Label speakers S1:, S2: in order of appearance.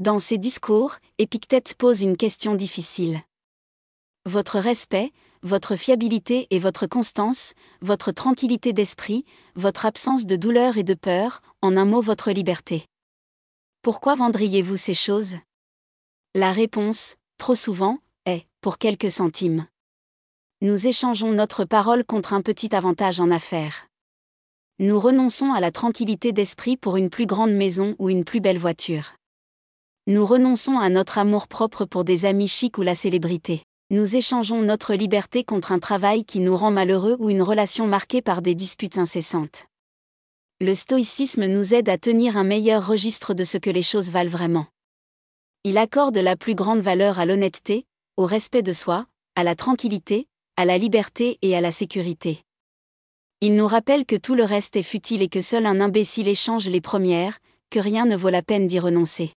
S1: Dans ses discours, Épictète pose une question difficile. Votre respect, votre fiabilité et votre constance, votre tranquillité d'esprit, votre absence de douleur et de peur, en un mot votre liberté. Pourquoi vendriez-vous ces choses? La réponse, trop souvent, est, pour quelques centimes. Nous échangeons notre parole contre un petit avantage en affaires. Nous renonçons à la tranquillité d'esprit pour une plus grande maison ou une plus belle voiture. Nous renonçons à notre amour-propre pour des amis chics ou la célébrité. Nous échangeons notre liberté contre un travail qui nous rend malheureux ou une relation marquée par des disputes incessantes. Le stoïcisme nous aide à tenir un meilleur registre de ce que les choses valent vraiment. Il accorde la plus grande valeur à l'honnêteté, au respect de soi, à la tranquillité, à la liberté et à la sécurité. Il nous rappelle que tout le reste est futile et que seul un imbécile échange les premières, que rien ne vaut la peine d'y renoncer.